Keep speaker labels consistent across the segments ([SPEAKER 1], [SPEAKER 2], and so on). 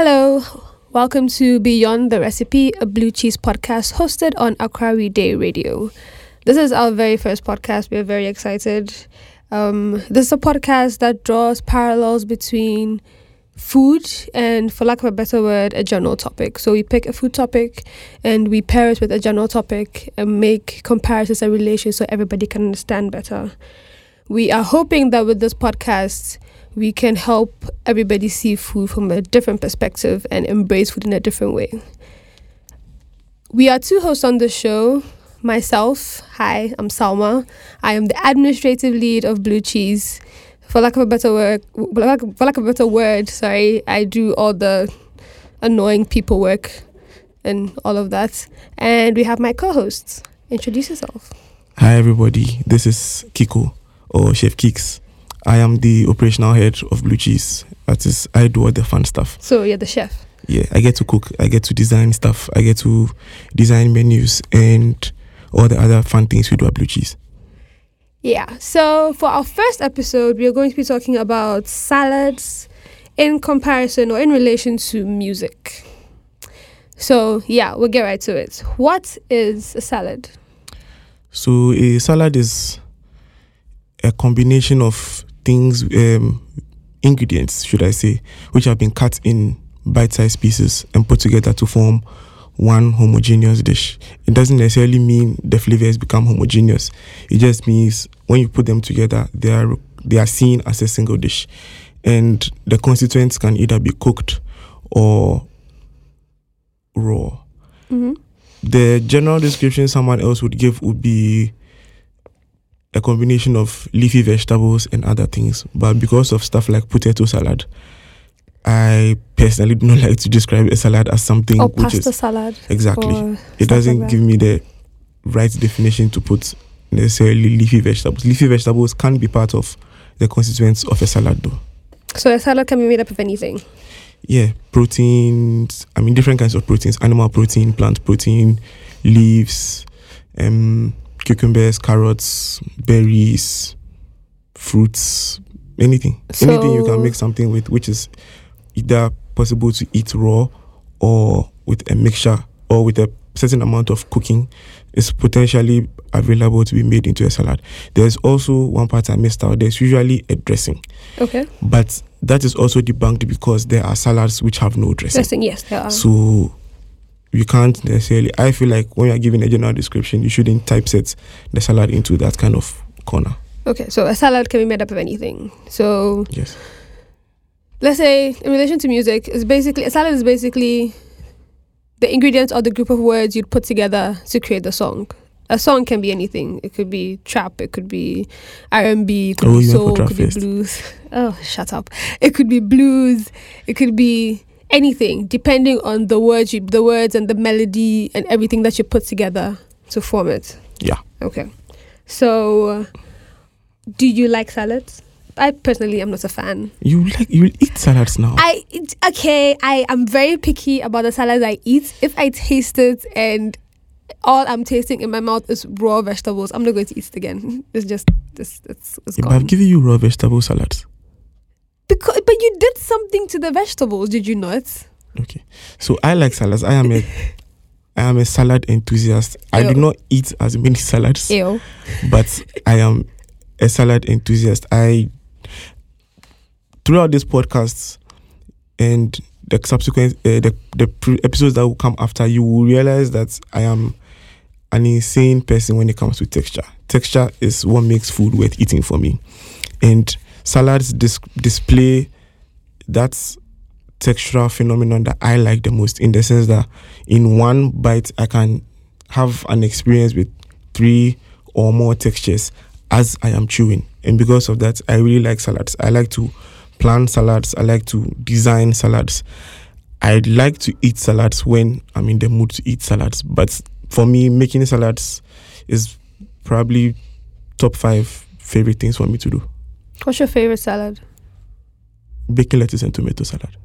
[SPEAKER 1] Hello, welcome to Beyond the Recipe, a blue cheese podcast hosted on AccraWeDey Radio. This is our very first podcast. We're very excited. Um, this is a podcast that draws parallels between food and, for lack of a better word, a general topic. So we pick a food topic and we pair it with a general topic and make comparisons and relations so everybody can understand better. We are hoping that with this podcast, we can help everybody see food from a different perspective and embrace food in a different way. We are two hosts on the show. Myself, hi, I'm Salma. I am the administrative lead of Blue Cheese. For lack of a better word, for lack for lack of a better word, sorry, I do all the annoying people work and all of that. And we have my co-hosts. Introduce yourself.
[SPEAKER 2] Hi everybody, this is Kiko or Chef Kicks. I am the operational head of Blue Cheese. That is, I do all the fun stuff.
[SPEAKER 1] So you're the chef.
[SPEAKER 2] Yeah, I get to cook, I get to design stuff, I get to design menus and all the other fun things we do at Blue Cheese.
[SPEAKER 1] Yeah. So for our first episode, we are going to be talking about salads in comparison or in relation to music. So yeah, we'll get right to it. What is a salad?
[SPEAKER 2] So a salad is a combination of things, um, ingredients, should I say, which have been cut in bite-sized pieces and put together to form one homogeneous dish. It doesn't necessarily mean the flavors become homogeneous. It just means when you put them together, they are they are seen as a single dish, and the constituents can either be cooked or raw.
[SPEAKER 1] Mm-hmm.
[SPEAKER 2] The general description someone else would give would be a combination of leafy vegetables and other things. But because of stuff like potato salad, I personally do not like to describe a salad as something
[SPEAKER 1] Or
[SPEAKER 2] which
[SPEAKER 1] pasta
[SPEAKER 2] is
[SPEAKER 1] salad.
[SPEAKER 2] exactly. It doesn't
[SPEAKER 1] like
[SPEAKER 2] give me the right definition to put necessarily leafy vegetables. Leafy vegetables can be part of the constituents of a salad though.
[SPEAKER 1] So a salad can be made up of anything.
[SPEAKER 2] Yeah, proteins. I mean, different kinds of proteins: animal protein, plant protein, leaves, um, cucumbers, carrots, berries, fruits, anything. anything you can make something with, which is either possible to eat raw or with a mixture or with a certain amount of cooking is potentially available to be made into a salad. There's also one part I missed out. There's usually a dressing,
[SPEAKER 1] Okay.
[SPEAKER 2] but that is also debunked because there are salads which have no dressing.
[SPEAKER 1] Dressing, yes, there are.
[SPEAKER 2] So you can't necessarily. I feel like when you're giving a general description, you shouldn't typeset the salad into that kind of corner.
[SPEAKER 1] Okay, so a salad can be made up of anything. So
[SPEAKER 2] Yes.
[SPEAKER 1] let's say in relation to music, it's basically a salad is basically the ingredients or the group of words you'd put together to create the song. A song can be anything. It could be trap. It could be R and B. It could
[SPEAKER 2] Oh,
[SPEAKER 1] be
[SPEAKER 2] you went for
[SPEAKER 1] soul. It could be blues. Oh, shut up! It could be blues. It could be anything, depending on the words, you, the words and the melody and everything that you put together to form it.
[SPEAKER 2] Yeah.
[SPEAKER 1] Okay. So, do you like salads? I personally am not a fan.
[SPEAKER 2] You like you eat salads now.
[SPEAKER 1] I okay. I am very picky about the salads I eat. If I taste it and all I'm tasting in my mouth is raw vegetables, I'm not going to eat it again. It's just this. It's, it's
[SPEAKER 2] Yeah, but I've given you raw vegetable salads.
[SPEAKER 1] Because but you did something to the vegetables, did you not?
[SPEAKER 2] Okay. So I like salads. I am a I am a salad enthusiast. I do not eat as many salads,
[SPEAKER 1] Ew.
[SPEAKER 2] but I am a salad enthusiast. I throughout this podcast and the subsequent uh, the the pre- episodes that will come after, you will realize that I am an insane person when it comes to texture. Texture is what makes food worth eating for me, and salads dis- display that textural phenomenon that I like the most. In the sense that in one bite, I can have an experience with three or more textures as I am chewing, and because of that, I really like salads. I like to plan salads. I like to design salads. I like to eat salads when I'm in the mood to eat salads. But for me, making salads is probably top five favorite things for me to do.
[SPEAKER 1] What's your favorite salad?
[SPEAKER 2] Bacon, lettuce, and tomato salad.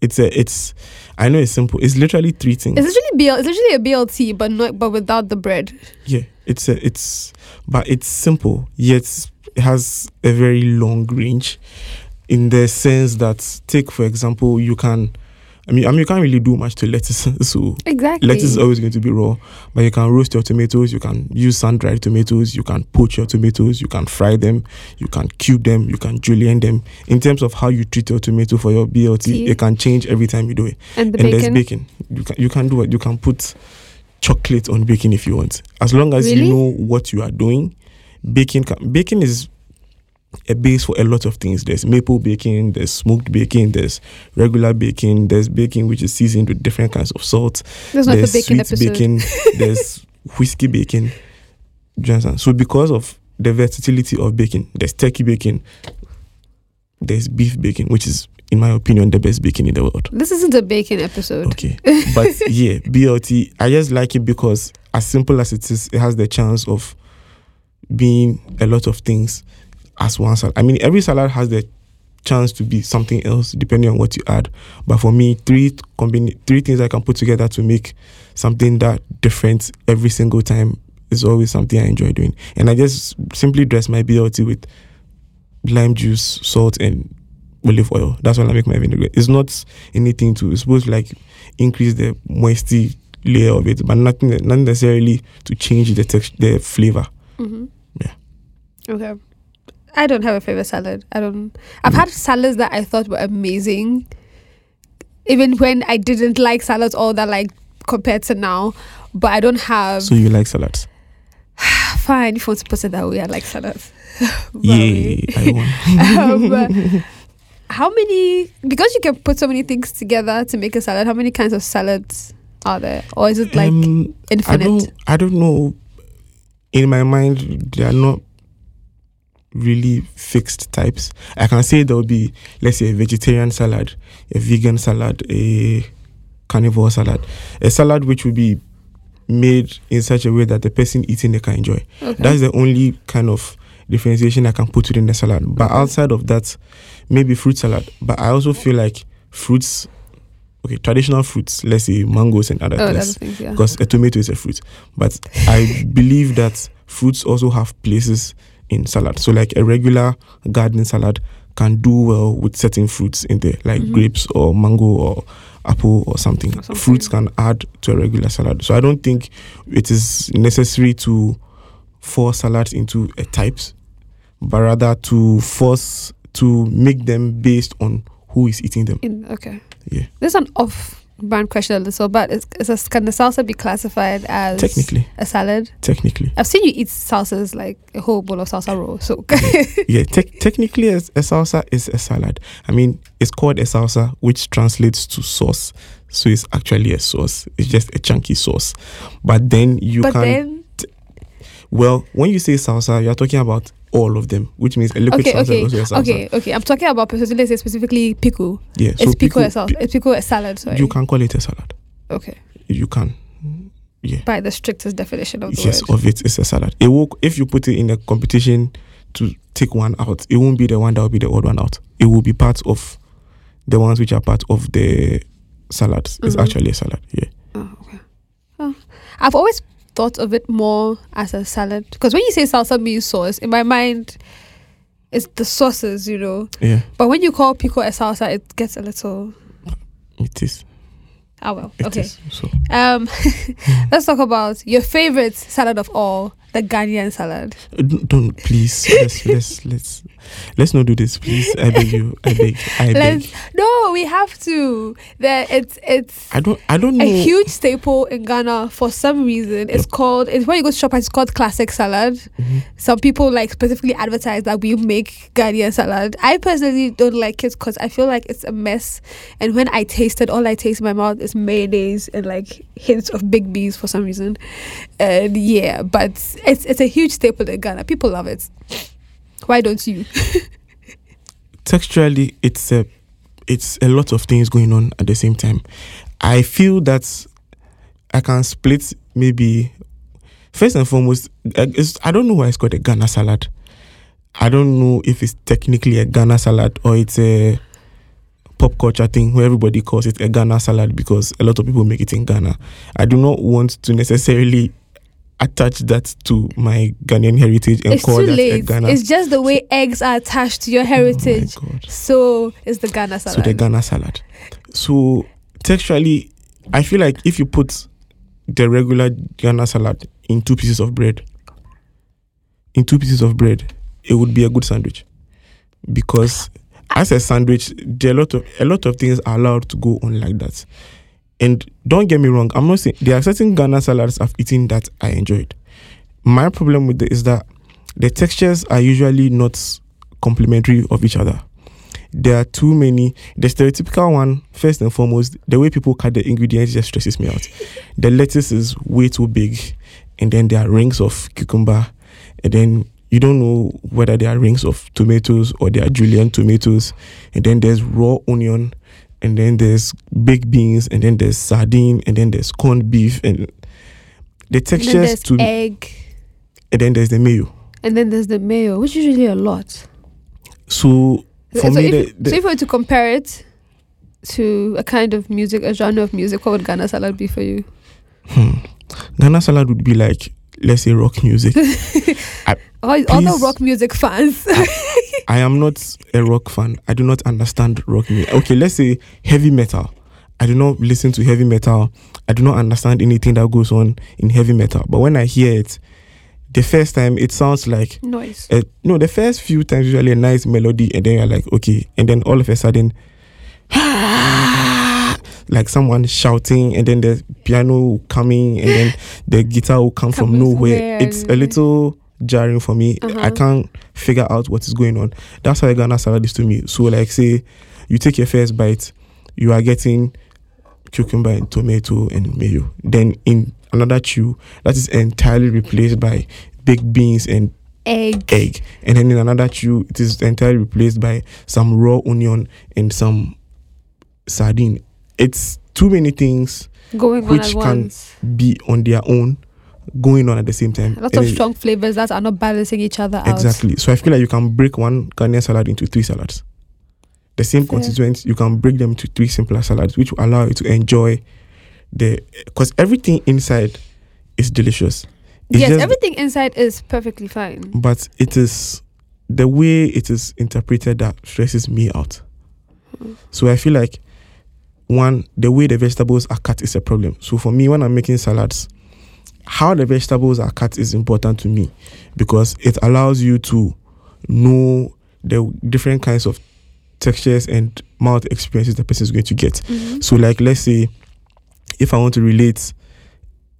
[SPEAKER 2] It's a, it's, I know it's simple. It's literally three things.
[SPEAKER 1] It's literally BL. It's literally a BLT, but not but without the bread.
[SPEAKER 2] Yeah, it's a, it's, but it's simple yet it has a very long range, in the sense that, take for example, you can I mean, I mean, you can't really do much to lettuce. So
[SPEAKER 1] Exactly.
[SPEAKER 2] lettuce is always going to be raw, but you can roast your tomatoes. You can use sun-dried tomatoes. You can poach your tomatoes. You can fry them. You can cube them. You can julienne them. In terms of how you treat your tomato for your BLT,
[SPEAKER 1] Tea.
[SPEAKER 2] it can change every time you do it.
[SPEAKER 1] and the
[SPEAKER 2] and there's
[SPEAKER 1] bacon.
[SPEAKER 2] bacon. You can you can do it. You can put chocolate on bacon if you want, as long as
[SPEAKER 1] Really?
[SPEAKER 2] you know what you are doing. Bacon can, bacon is a base for a lot of things. There's maple bacon, there's smoked bacon, there's regular bacon, there's bacon which is seasoned with different kinds of salt.
[SPEAKER 1] There's not
[SPEAKER 2] there's
[SPEAKER 1] bacon
[SPEAKER 2] sweet
[SPEAKER 1] episode.
[SPEAKER 2] bacon, there's whiskey you understand? So because of the versatility of bacon, there's turkey bacon, there's beef bacon, which is in my opinion the best bacon in the world.
[SPEAKER 1] This isn't a bacon episode.
[SPEAKER 2] Okay. But yeah, BLT, I just like it because as simple as it is, it has the chance of being a lot of things as one salad. I mean, every salad has the chance to be something else depending on what you add. But for me, three combine three things I can put together to make something that different every single time is always something I enjoy doing. And I just simply dress my BLT with lime juice, salt, and olive oil. That's when I make my vinaigrette. It's not anything to. It's supposed to like increase the moisty layer of it, but nothing, not necessarily to change the text, the flavor.
[SPEAKER 1] Mm-hmm.
[SPEAKER 2] Yeah.
[SPEAKER 1] Okay. I don't have a favorite salad. I don't. I've had salads that I thought were amazing, even when I didn't like salads all that like compared to now. But I don't have.
[SPEAKER 2] So you like salads?
[SPEAKER 1] fine, if you want to put it that way, I like salads.
[SPEAKER 2] Yay! I won.
[SPEAKER 1] um, how many? Because you can put so many things together to make a salad. How many kinds of salads are there, or is it like
[SPEAKER 2] Um, I
[SPEAKER 1] infinite?
[SPEAKER 2] don't. I don't know. In my mind, they are not really fixed types. I can say there will be, let's say, a vegetarian salad, a vegan salad, a carnivore salad, a salad which will be made in such a way that the person eating it can enjoy.
[SPEAKER 1] Okay.
[SPEAKER 2] That's the only kind of differentiation I can put within the salad. But outside of that, maybe fruit salad. But I also feel like fruits, okay, traditional fruits, let's say mangoes and other
[SPEAKER 1] oh,
[SPEAKER 2] things
[SPEAKER 1] things. Yeah.
[SPEAKER 2] because a tomato is a fruit. But I believe that fruits also have places in salad. So like a regular garden salad can do well with certain fruits in there, like
[SPEAKER 1] Mhm.
[SPEAKER 2] grapes or mango or apple or something.
[SPEAKER 1] Or something.
[SPEAKER 2] Fruits can add to a regular salad. So I don't think it is necessary to force salads into a types, but rather to force to make them based on who is eating them.
[SPEAKER 1] In, okay.
[SPEAKER 2] Yeah.
[SPEAKER 1] This is an off-brand question a little, but is, is a, can the salsa be classified as
[SPEAKER 2] Technically,
[SPEAKER 1] a salad?
[SPEAKER 2] technically.
[SPEAKER 1] I've seen you eat salsas like a whole bowl of salsa roll. So
[SPEAKER 2] yeah, tec- technically, a, a salsa is a salad. I mean, it's called a salsa, which translates to sauce. So it's actually a sauce. It's just a chunky sauce. But then you
[SPEAKER 1] but
[SPEAKER 2] can.
[SPEAKER 1] then
[SPEAKER 2] well, when you say salsa, you're talking about all of them, which means a liquid
[SPEAKER 1] okay,
[SPEAKER 2] salsa
[SPEAKER 1] okay,
[SPEAKER 2] is also a salsa.
[SPEAKER 1] okay, okay. I'm talking about specifically, let's say specifically pico.
[SPEAKER 2] Yeah, so
[SPEAKER 1] it's
[SPEAKER 2] pico,
[SPEAKER 1] a salsa. It's pico a salad. Sorry.
[SPEAKER 2] you can call it a salad.
[SPEAKER 1] okay.
[SPEAKER 2] You can. Yeah.
[SPEAKER 1] By the strictest definition of the
[SPEAKER 2] Yes,
[SPEAKER 1] word.
[SPEAKER 2] of it is a salad. It will, if you put it in a competition to take one out, it won't be the one that will be the odd one out. It will be part of the ones which are part of the salads. It's
[SPEAKER 1] Mhm.
[SPEAKER 2] actually a salad. Yeah.
[SPEAKER 1] Oh, okay. Oh. I've always thought of it more as a salad because when you say salsa means sauce, in my mind, it's the sauces, you know.
[SPEAKER 2] Yeah.
[SPEAKER 1] But when you call pico a salsa, it gets a little.
[SPEAKER 2] It is.
[SPEAKER 1] Oh well.
[SPEAKER 2] It
[SPEAKER 1] okay.
[SPEAKER 2] is. So
[SPEAKER 1] Um, let's talk about your favorite salad of all, the Ghanaian salad.
[SPEAKER 2] uh, d- don't please let's let's let's let's not do this, please. I beg you. I beg. I beg.
[SPEAKER 1] Let's no, we have to. There, it's it's
[SPEAKER 2] I don't I don't know.
[SPEAKER 1] a huge staple in Ghana for some reason. It's called. It's when you go to shop. It's called classic salad.
[SPEAKER 2] Mhm.
[SPEAKER 1] Some people like specifically advertise that we make Ghanaian salad. I personally don't like it because I feel like it's a mess. And when I taste it, all I taste in my mouth is mayonnaise and like hints of big bees for some reason. And yeah, but it's it's a huge staple in Ghana. People love it. Why don't you?
[SPEAKER 2] Textually, it's a it's a lot of things going on at the same time. I feel that i can split maybe first and foremost i don't know why it's called a ghana salad. I don't know if it's technically a ghana salad or it's a pop culture thing where everybody calls it a ghana salad because a lot of people make it in ghana. I do not want to necessarily attach that to my ghanaian heritage and
[SPEAKER 1] it's
[SPEAKER 2] call that a ghana
[SPEAKER 1] It's just the way eggs are attached to your heritage.
[SPEAKER 2] oh.
[SPEAKER 1] So it's the Ghana salad.
[SPEAKER 2] So the Ghana salad. So textually, I feel like if you put the regular Ghana salad in two pieces of bread, in two pieces of bread, it would be a good sandwich. Because as a sandwich, there are a lot of a lot of things are allowed to go on like that. And don't get me wrong, I'm not saying there are certain Ghana salads I've eaten that I enjoyed. My problem with it is that the textures are usually not complementary of each other. There are too many. The stereotypical one, first and foremost, the way people cut the ingredients just stresses me out. The lettuce is way too big, and then there are rings of cucumber, and then you don't know whether they are rings of tomatoes or they are julienne tomatoes, and then there's raw onion, and then there's baked beans, and then there's sardine, and then there's corned beef, and the
[SPEAKER 1] And then
[SPEAKER 2] textures
[SPEAKER 1] there's
[SPEAKER 2] to,
[SPEAKER 1] egg,
[SPEAKER 2] and then there's the mayo.
[SPEAKER 1] and then there's the mayo, which is usually a lot.
[SPEAKER 2] So for
[SPEAKER 1] so,
[SPEAKER 2] me,
[SPEAKER 1] if,
[SPEAKER 2] the, the,
[SPEAKER 1] so if we were to compare it to a kind of music, a genre of music, what would Ghana salad be for you?
[SPEAKER 2] Hmm. Ghana salad would be like, let's say, rock music.
[SPEAKER 1] All, all the rock music fans.
[SPEAKER 2] I am not a rock fan. I do not understand rock music. Okay, let's say heavy metal. I do not listen to heavy metal. I do not understand anything that goes on in heavy metal. But when I hear it, the first time it sounds like
[SPEAKER 1] Noise.
[SPEAKER 2] uh, no, the first few times usually a nice melody, and then you're like, okay, and then all of a sudden, like someone shouting, and then the piano coming, and then the guitar will come from nowhere.
[SPEAKER 1] somewhere
[SPEAKER 2] It's a little jarring for me. I
[SPEAKER 1] Uh-huh.
[SPEAKER 2] can't figure out what is going on. That's how Ghana salad is to me. So, like, say you take your first bite, you are getting cucumber and tomato and mayo. Then in another chew, that is entirely replaced by baked beans and
[SPEAKER 1] Egg.
[SPEAKER 2] egg. And then in another chew, it is entirely replaced by some raw onion and some sardine. It's too many things
[SPEAKER 1] Going on
[SPEAKER 2] which can
[SPEAKER 1] once.
[SPEAKER 2] be on their own going on at the same time.
[SPEAKER 1] Lots
[SPEAKER 2] And
[SPEAKER 1] of strong flavors that are not balancing each other out.
[SPEAKER 2] Exactly. So I feel like you can break one Ghanaian salad into three salads. The same
[SPEAKER 1] Fair.
[SPEAKER 2] constituents, you can break them into three simpler salads, which will allow you to enjoy the because everything inside is delicious. It's
[SPEAKER 1] yes,
[SPEAKER 2] just-
[SPEAKER 1] everything inside is perfectly fine.
[SPEAKER 2] but it is the way it is interpreted that stresses me out. Hmm. So I feel like one, the way the vegetables are cut is a problem. So for me, when I'm making salads, how the vegetables are cut is important to me because it allows you to know the different kinds of textures and mouth experiences the person is going to get.
[SPEAKER 1] Mhm.
[SPEAKER 2] So, like, let's say if I want to relate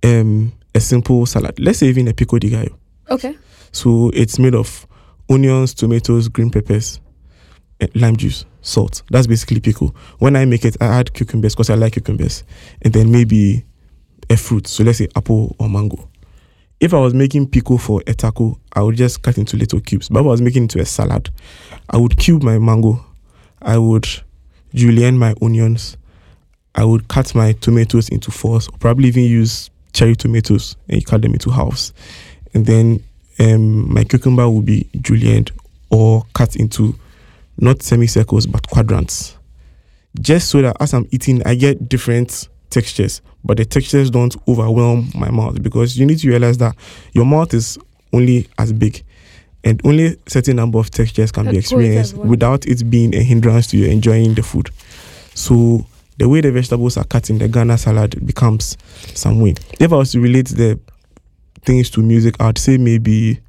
[SPEAKER 2] um, a simple salad, let's say even a pico de gallo.
[SPEAKER 1] Okay.
[SPEAKER 2] So it's made of onions, tomatoes, green peppers, lime juice, salt. That's basically pico. When I make it, I add cucumbers because I like cucumbers, and then maybe a fruit. So let's say apple or mango. If I was making pico for a taco, I would just cut into little cubes. But if I was making into a salad, I would cube my mango. I would julienne my onions. I would cut my tomatoes into fours, or probably even use cherry tomatoes and cut them into halves. And then um, my cucumber would be julienne or cut into not semicircles but quadrants. Just so that as I'm eating, I get different textures, but the textures don't overwhelm my mouth because you need to realize that your mouth is only as big and only certain number of textures can
[SPEAKER 1] That
[SPEAKER 2] be experienced without it being a hindrance to you enjoying the food. So the way the vegetables are cut in the Ghana salad becomes some way. If I was to relate the things to music, I'd say maybe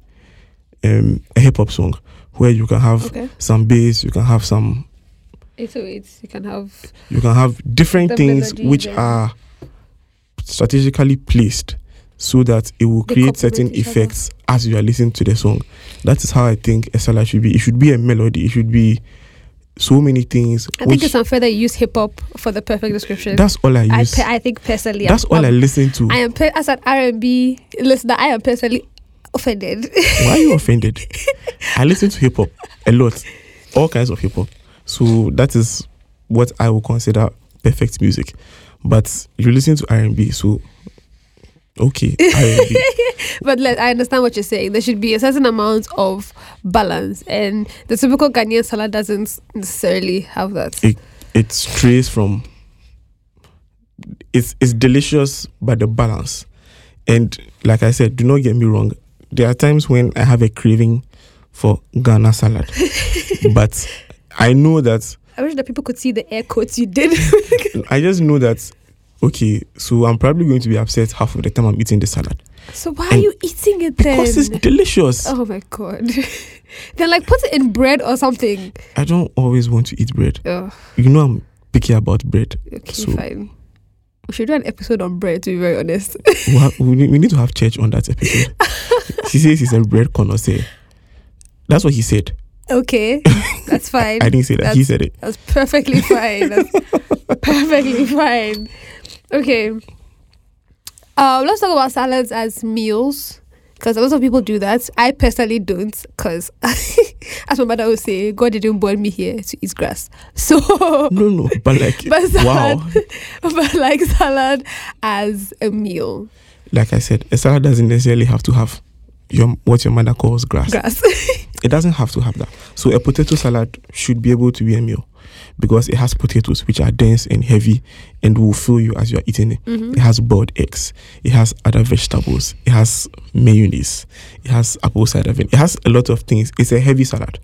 [SPEAKER 2] um, a hip hop song where you can have
[SPEAKER 1] Okay.
[SPEAKER 2] some bass, you can have some,
[SPEAKER 1] 808. You can have.
[SPEAKER 2] you can have different things which
[SPEAKER 1] then.
[SPEAKER 2] are strategically placed so that it will
[SPEAKER 1] They
[SPEAKER 2] create certain
[SPEAKER 1] each other.
[SPEAKER 2] effects as you are listening to the song. That is how I think a should be. It should be a melody. It should be so many things.
[SPEAKER 1] I think it's unfair that you use hip hop for the perfect description.
[SPEAKER 2] that's all I
[SPEAKER 1] I,
[SPEAKER 2] use.
[SPEAKER 1] pe- I think personally.
[SPEAKER 2] that's
[SPEAKER 1] I'm,
[SPEAKER 2] all I listen to.
[SPEAKER 1] I am pe- as an R and B listener. I am personally offended.
[SPEAKER 2] Why are you offended? I listen to hip hop a lot, all kinds of hip hop. So that is what I would consider perfect music. But you listen to R and B, so okay, R and B.
[SPEAKER 1] but let, I understand what you're saying. There should be a certain amount of balance, and the typical Ghanaian salad doesn't necessarily have that.
[SPEAKER 2] It It strays from. It's it's delicious, but the balance, and like I said, do not get me wrong. There are times when I have a craving for Ghana salad, but I know that
[SPEAKER 1] I wish that people could see the air quotes you did.
[SPEAKER 2] I just know that okay, so I'm probably going to be upset half of the time I'm eating the salad
[SPEAKER 1] so why are you eating it then?
[SPEAKER 2] because it's delicious.
[SPEAKER 1] oh my god. then like put it in bread or something.
[SPEAKER 2] I don't always want to eat bread.
[SPEAKER 1] Oh,
[SPEAKER 2] You know I'm picky about bread.
[SPEAKER 1] okay,
[SPEAKER 2] So-
[SPEAKER 1] fine. We should do an episode on bread to be very honest.
[SPEAKER 2] we, ha- we we need to have church on that episode. He says he's a bread connoisseur. That's what he said.
[SPEAKER 1] okay. That's fine.
[SPEAKER 2] I didn't say that. he said it.
[SPEAKER 1] That's perfectly fine. That's perfectly fine. Okay. Uh, let's talk about salads as meals because a lot of people do that. I personally don't because, as my mother would say, God didn't born me here to eat grass. So,
[SPEAKER 2] No, no, but like,
[SPEAKER 1] but salad,
[SPEAKER 2] wow.
[SPEAKER 1] but like salad as a meal.
[SPEAKER 2] Like I said, a salad doesn't necessarily have to have your what your mother calls grass.
[SPEAKER 1] Grass.
[SPEAKER 2] It doesn't have to have that. So a potato salad should be able to be a meal because it has potatoes which are dense and heavy and will fill you as you are eating it.
[SPEAKER 1] Mhm.
[SPEAKER 2] It has boiled eggs. It has other vegetables. It has mayonnaise. It has apple cider vinegar. It has a lot of things. It's a heavy salad.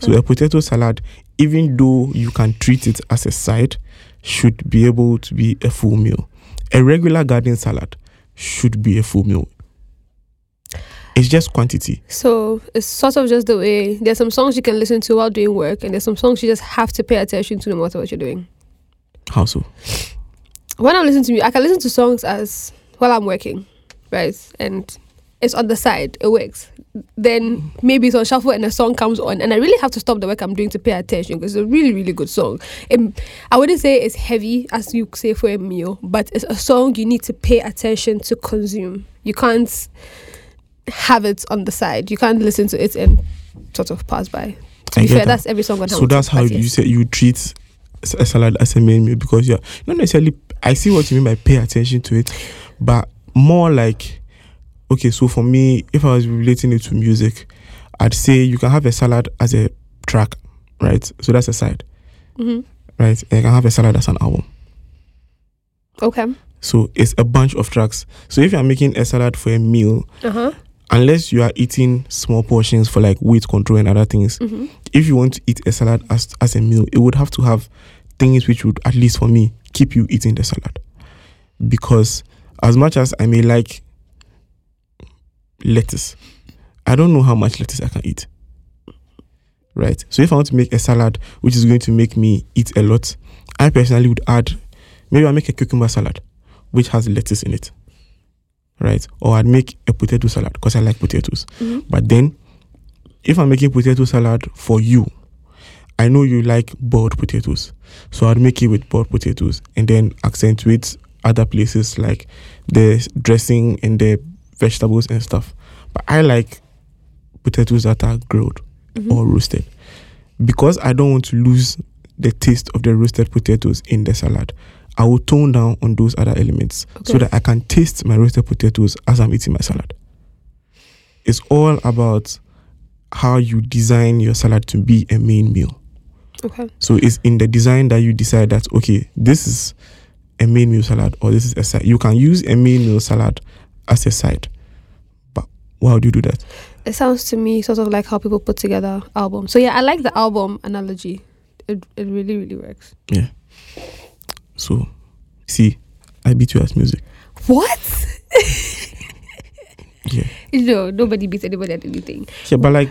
[SPEAKER 2] So a potato salad, even though you can treat it as a side, should be able to be a full meal. A regular garden salad should be a full meal. It's just quantity.
[SPEAKER 1] So it's sort of just the way there's some songs you can listen to while doing work, and there's some songs you just have to pay attention to no matter what you're doing.
[SPEAKER 2] How so?
[SPEAKER 1] when I'm listening to music, I can listen to songs as while I'm working, right? And it's on the side, it works. Then maybe it's on shuffle and a song comes on, and I really have to stop the work I'm doing to pay attention because it's a really, really good song. It, I wouldn't say it's heavy as you say for a meal, but it's a song you need to pay attention to consume. You can't have it on the side. You can't listen to it and sort of pass by. To
[SPEAKER 2] I
[SPEAKER 1] be fair,
[SPEAKER 2] that.
[SPEAKER 1] that's every song on
[SPEAKER 2] So that's how you
[SPEAKER 1] yes.
[SPEAKER 2] say you treat a salad as a main meal because you're not necessarily. I see what you mean by pay attention to it, but more like okay. So for me, if I was relating it to music, I'd say you can have a salad as a track, right? So that's a side,
[SPEAKER 1] Mhm.
[SPEAKER 2] right? And you can have a salad as an album.
[SPEAKER 1] Okay.
[SPEAKER 2] So it's a bunch of tracks. So if you're making a salad for a meal,
[SPEAKER 1] Uh huh.
[SPEAKER 2] Unless you are eating small portions for like weight control and other things,
[SPEAKER 1] hmm
[SPEAKER 2] if you want to eat a salad as as a meal, it would have to have things which would, at least for me, keep you eating the salad. Because as much as I may like lettuce, I don't know how much lettuce I can eat. Right? So if I want to make a salad which is going to make me eat a lot, I personally would add maybe I'll make a cucumber salad which has lettuce in it. Right? Or I'd make a potato salad because I like potatoes.
[SPEAKER 1] hmm
[SPEAKER 2] But then, if I'm making potato salad for you, I know you like boiled potatoes. So I'd make it with boiled potatoes and then accentuate other places like the dressing and the vegetables and stuff. But I like potatoes that are grilled
[SPEAKER 1] Mhm.
[SPEAKER 2] or roasted because I don't want to lose the taste of the roasted potatoes in the salad. I will tone down on those other elements so that I can taste my roasted potatoes as I'm eating my salad. It's all about how you design your salad to be a main meal.
[SPEAKER 1] Okay.
[SPEAKER 2] So it's in the design that you decide that okay, this is a main meal salad or this is a side. You can use a main meal salad as a side. But why would you do that?
[SPEAKER 1] It sounds to me sort of like how people put together albums. So yeah, I like the album analogy. It it really really works.
[SPEAKER 2] So see, I beat you at music.
[SPEAKER 1] What?
[SPEAKER 2] Yeah.
[SPEAKER 1] No, nobody beats anybody at anything.
[SPEAKER 2] Yeah, but like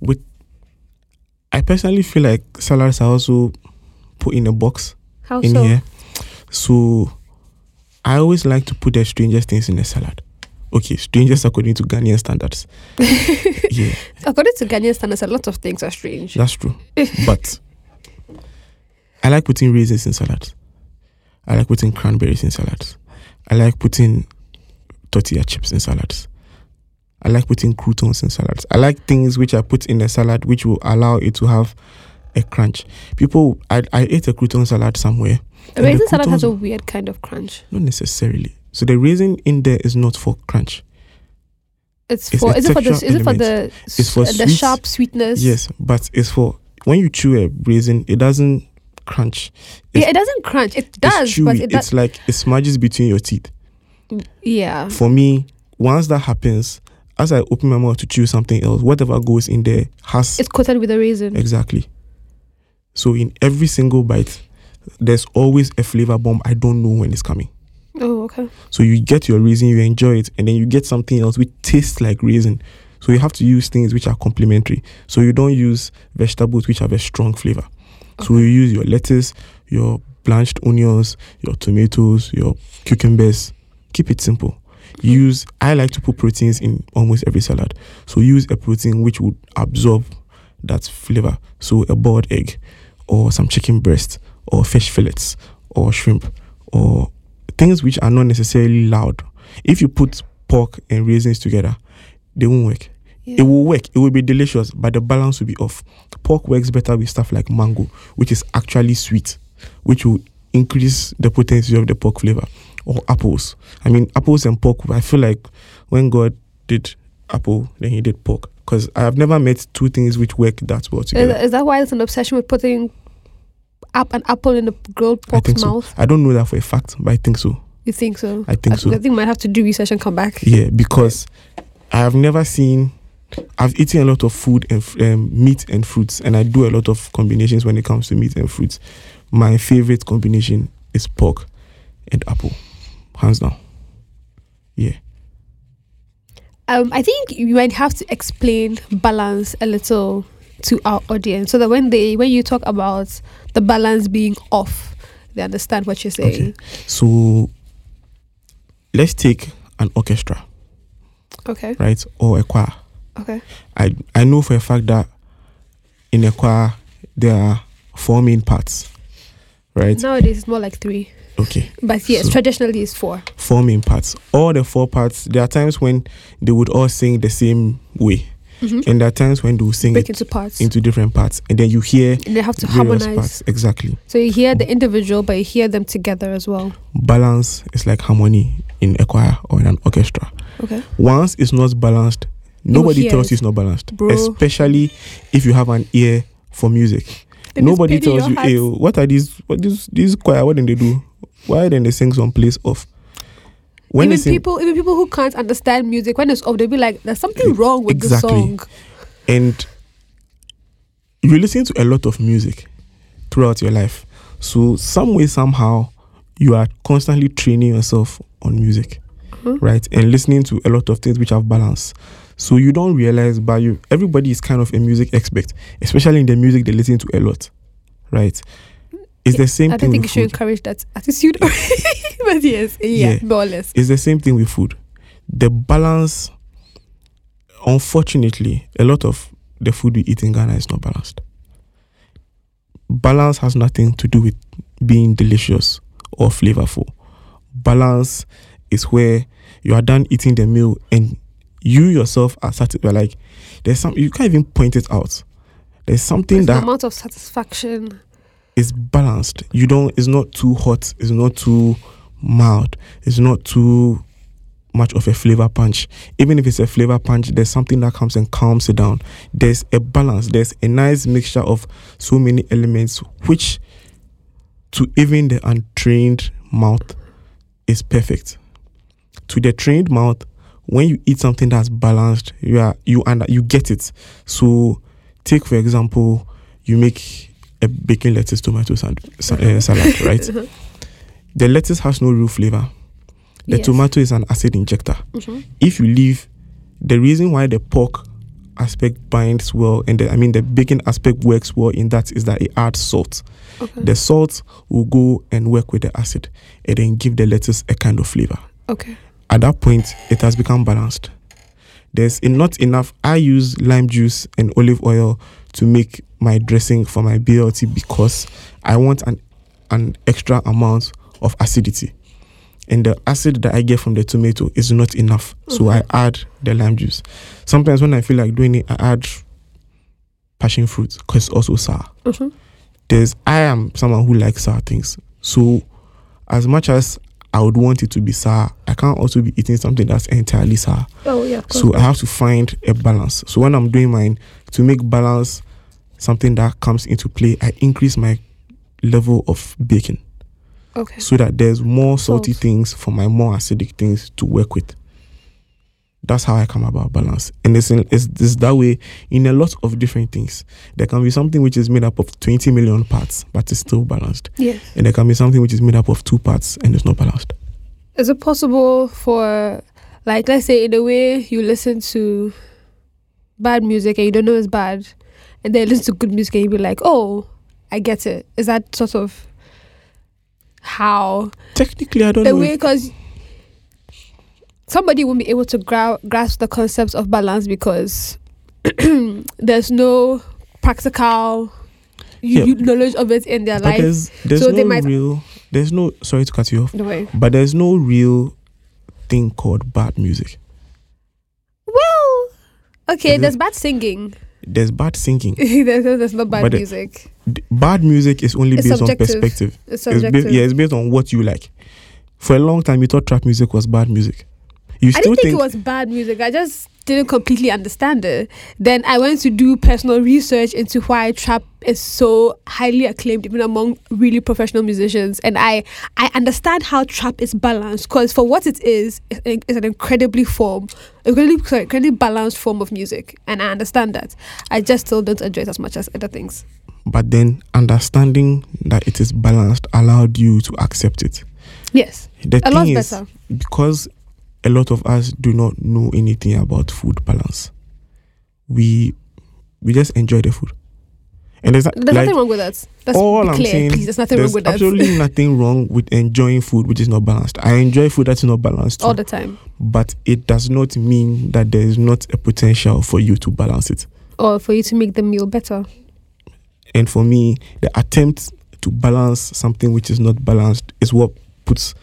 [SPEAKER 2] with I personally feel like salads are also put in a box
[SPEAKER 1] How
[SPEAKER 2] in
[SPEAKER 1] so?
[SPEAKER 2] here. So I always like to put the strangest things in a salad. Okay, strangest according to Ghanaian standards. yeah,
[SPEAKER 1] According to Ghanaian standards, a lot of things are strange.
[SPEAKER 2] that's true. but I like putting raisins in salads. I like putting cranberries in salads. I like putting tortilla chips in salads. I like putting croutons in salads. I like things which I put in a salad which will allow it to have a crunch. People, I, I ate a crouton salad somewhere.
[SPEAKER 1] A raisin salad has a weird kind of crunch.
[SPEAKER 2] Not necessarily. So the raisin in there is not for crunch.
[SPEAKER 1] It's
[SPEAKER 2] It's
[SPEAKER 1] for is it for the is it for the
[SPEAKER 2] It's for uh,
[SPEAKER 1] the
[SPEAKER 2] sweet-
[SPEAKER 1] sharp sweetness?
[SPEAKER 2] Yes, but it's for when you chew a raisin, it doesn't crunch.
[SPEAKER 1] Yeah, it doesn't crunch. It does,
[SPEAKER 2] it's chewy.
[SPEAKER 1] but it
[SPEAKER 2] it's like it smudges between your teeth.
[SPEAKER 1] Yeah.
[SPEAKER 2] For me, once that happens, as I open my mouth to chew something else, whatever goes in there has
[SPEAKER 1] It's coated with a raisin.
[SPEAKER 2] exactly. So in every single bite, there's always a flavor bomb. I don't know when it's coming.
[SPEAKER 1] Oh, okay.
[SPEAKER 2] So you get your raisin, you enjoy it, and then you get something else which tastes like raisin. So you have to use things which are complementary. So you don't use vegetables which have a strong flavor. So you use your lettuce, your blanched onions, your tomatoes, your cucumbers. Keep it simple. Hmm. Use I like to put proteins in almost every salad. So use a protein which would absorb that flavor. So a boiled egg or some chicken breast or fish fillets or shrimp or things which are not necessarily loud. If you put pork and raisins together, they won't work.
[SPEAKER 1] Yeah.
[SPEAKER 2] It will work, it will be delicious, but the balance will be off. Pork works better with stuff like mango, which is actually sweet, which will increase the potency of the pork flavor. Or apples. I mean, apples and pork, I feel like when God did apple, then he did pork. Because I have never met two things which work that well together.
[SPEAKER 1] is that why there's an obsession with putting up an apple in the grilled
[SPEAKER 2] I think so.
[SPEAKER 1] mouth?
[SPEAKER 2] I don't know that for a fact, but I think so.
[SPEAKER 1] You think so?
[SPEAKER 2] I think
[SPEAKER 1] I,
[SPEAKER 2] so.
[SPEAKER 1] I think we might have to do research and come back.
[SPEAKER 2] Yeah, because I have never seen. I've eaten a lot of food and um, meat and fruits, and I do a lot of combinations when it comes to meat and fruits. My favorite combination is pork and apple, hands down. Yeah,
[SPEAKER 1] Um, I think you might have to explain balance a little to our audience so that when they when you talk about the balance being off, they understand what you're saying. Okay.
[SPEAKER 2] so let's take an orchestra,
[SPEAKER 1] Okay.
[SPEAKER 2] right, or a choir.
[SPEAKER 1] Okay.
[SPEAKER 2] I I know for a fact that in a choir there are four main parts, right?
[SPEAKER 1] Nowadays it's more like three,
[SPEAKER 2] Okay.
[SPEAKER 1] but yes,
[SPEAKER 2] So-
[SPEAKER 1] traditionally it's four.
[SPEAKER 2] four main parts. All the four parts, there are times when they would all sing the same way,
[SPEAKER 1] Mhm.
[SPEAKER 2] and there are times when they will sing
[SPEAKER 1] Break
[SPEAKER 2] it
[SPEAKER 1] into parts,
[SPEAKER 2] into different parts, and then you hear
[SPEAKER 1] and they have to harmonize.
[SPEAKER 2] parts. Exactly.
[SPEAKER 1] So you hear the individual, but you hear them together as well.
[SPEAKER 2] Balance is like harmony in a choir or in an orchestra.
[SPEAKER 1] Okay.
[SPEAKER 2] Once it's not balanced, nobody tells you it's not balanced.
[SPEAKER 1] Bro.
[SPEAKER 2] Especially if you have an ear for music.
[SPEAKER 1] It's
[SPEAKER 2] nobody tells you, hey, what are these? What these these choir? What did they do? Why then they sing some place off? When
[SPEAKER 1] even
[SPEAKER 2] sing,
[SPEAKER 1] people, even people who can't understand music, when it's off, they'll be like, "There's something wrong with
[SPEAKER 2] Exactly.
[SPEAKER 1] the song."
[SPEAKER 2] and you listen to a lot of music throughout your life so some way somehow you are constantly training yourself on music
[SPEAKER 1] Mhm.
[SPEAKER 2] right and listening to a lot of things which have balance so you don't realize but you everybody is kind of a music expert especially in the music they listen to a lot right it's the same
[SPEAKER 1] I
[SPEAKER 2] thing
[SPEAKER 1] don't think you
[SPEAKER 2] with
[SPEAKER 1] should
[SPEAKER 2] food
[SPEAKER 1] encourage that attitude. but yes, yeah,
[SPEAKER 2] Yeah.
[SPEAKER 1] more or less.
[SPEAKER 2] it's the same thing with food the balance unfortunately a lot of the food we eat in ghana is not balanced balance has nothing to do with being delicious or flavorful balance is where you are done eating the meal and you yourself are satisfied like there's some you can't even point it out there's something
[SPEAKER 1] There's
[SPEAKER 2] that
[SPEAKER 1] amount of satisfaction.
[SPEAKER 2] is balanced. You don't. It's not too hot. It's not too mild. It's not too much of a flavor punch. Even if it's a flavor punch, there's something that comes and calms it down. There's a balance. There's a nice mixture of so many elements, which to even the untrained mouth is perfect. To the trained mouth, when you eat something that's balanced, you are you and you get it. So, take for example, you make a bacon lettuce tomato sand, sa- uh, salad, right? The lettuce has no real flavor. The
[SPEAKER 1] Yes.
[SPEAKER 2] tomato is an acid injector.
[SPEAKER 1] Mhm.
[SPEAKER 2] If you leave, the reason why the pork aspect binds well and the, I mean the bacon aspect works well in that is that it adds salt.
[SPEAKER 1] Okay.
[SPEAKER 2] The salt will go and work with the acid and then give the lettuce a kind of flavor.
[SPEAKER 1] okay.
[SPEAKER 2] At that point, it has become balanced. There's not enough. I use lime juice and olive oil to make my dressing for my BLT because I want an an extra amount of acidity. And the acid that I get from the tomato is not enough. So I add the lime juice. Sometimes when I feel like doing it, I add passion fruit because it's also sour
[SPEAKER 1] Mhm.
[SPEAKER 2] there's I am someone who likes sour things. So as much as I would want it to be sour, I can't also be eating something that's entirely sour.
[SPEAKER 1] Oh yeah.
[SPEAKER 2] So I have to find a balance. So when I'm doing mine, to make balance something that comes into play, I increase my level of baking
[SPEAKER 1] okay.
[SPEAKER 2] so that there's more salty
[SPEAKER 1] Salt.
[SPEAKER 2] things for my more acidic things to work with. that's how I come about balance. And it's, in, it's, it's that way in a lot of different things. There can be something which is made up of 20 million parts, but it's still balanced.
[SPEAKER 1] Yes.
[SPEAKER 2] And there can be something which is made up of two parts and it's not balanced.
[SPEAKER 1] Is it possible for, like, let's say, in a way you listen to bad music and you don't know it's bad, and then listen to good music and you be like, oh, I get it. Is that sort of how
[SPEAKER 2] Technically, I don't
[SPEAKER 1] the
[SPEAKER 2] know.
[SPEAKER 1] way because somebody won't be able to gra- grasp the concepts of balance because there's no practical
[SPEAKER 2] Yeah.
[SPEAKER 1] knowledge of it in their
[SPEAKER 2] but
[SPEAKER 1] life.
[SPEAKER 2] there's, there's
[SPEAKER 1] so
[SPEAKER 2] no
[SPEAKER 1] they might-
[SPEAKER 2] real, there's no, sorry to cut you off,
[SPEAKER 1] No way.
[SPEAKER 2] but there's no real thing called bad music.
[SPEAKER 1] Well, okay,
[SPEAKER 2] Is
[SPEAKER 1] there's bad singing.
[SPEAKER 2] There's bad singing.
[SPEAKER 1] there's, there's not bad
[SPEAKER 2] But
[SPEAKER 1] music.
[SPEAKER 2] D- bad music is only
[SPEAKER 1] It's
[SPEAKER 2] based on perspective.
[SPEAKER 1] It's
[SPEAKER 2] It's
[SPEAKER 1] subjective.
[SPEAKER 2] ba- yeah, it's based on what you like. For a long time, you thought trap music was bad music. You
[SPEAKER 1] I
[SPEAKER 2] still
[SPEAKER 1] didn't think,
[SPEAKER 2] think,
[SPEAKER 1] it was bad music. I just didn't completely understand it. Then I went to do personal research into why trap is so highly acclaimed even among really professional musicians. And I I understand how trap is balanced because for what it is, it's an- incredibly form, incredibly, sorry, incredibly balanced form of music. And I understand that. I just still don't enjoy it as much as other things.
[SPEAKER 2] but then understanding that it is balanced allowed you to accept it.
[SPEAKER 1] Yes,
[SPEAKER 2] The
[SPEAKER 1] a lot
[SPEAKER 2] is,
[SPEAKER 1] better.
[SPEAKER 2] because a lot of us do not know anything about food balance, we we just enjoy the food. And there's,
[SPEAKER 1] There's
[SPEAKER 2] like,
[SPEAKER 1] nothing wrong with that. Let's
[SPEAKER 2] all I'm
[SPEAKER 1] clear,
[SPEAKER 2] saying,
[SPEAKER 1] please. There's nothing
[SPEAKER 2] there's
[SPEAKER 1] wrong with that.
[SPEAKER 2] absolutely nothing wrong with enjoying food which is not balanced. I enjoy food that's not balanced too.
[SPEAKER 1] All the time.
[SPEAKER 2] but it does not mean that there is not a potential for you to balance it.
[SPEAKER 1] Or for you to make the meal better.
[SPEAKER 2] And for me, the attempt to balance something which is not balanced is what puts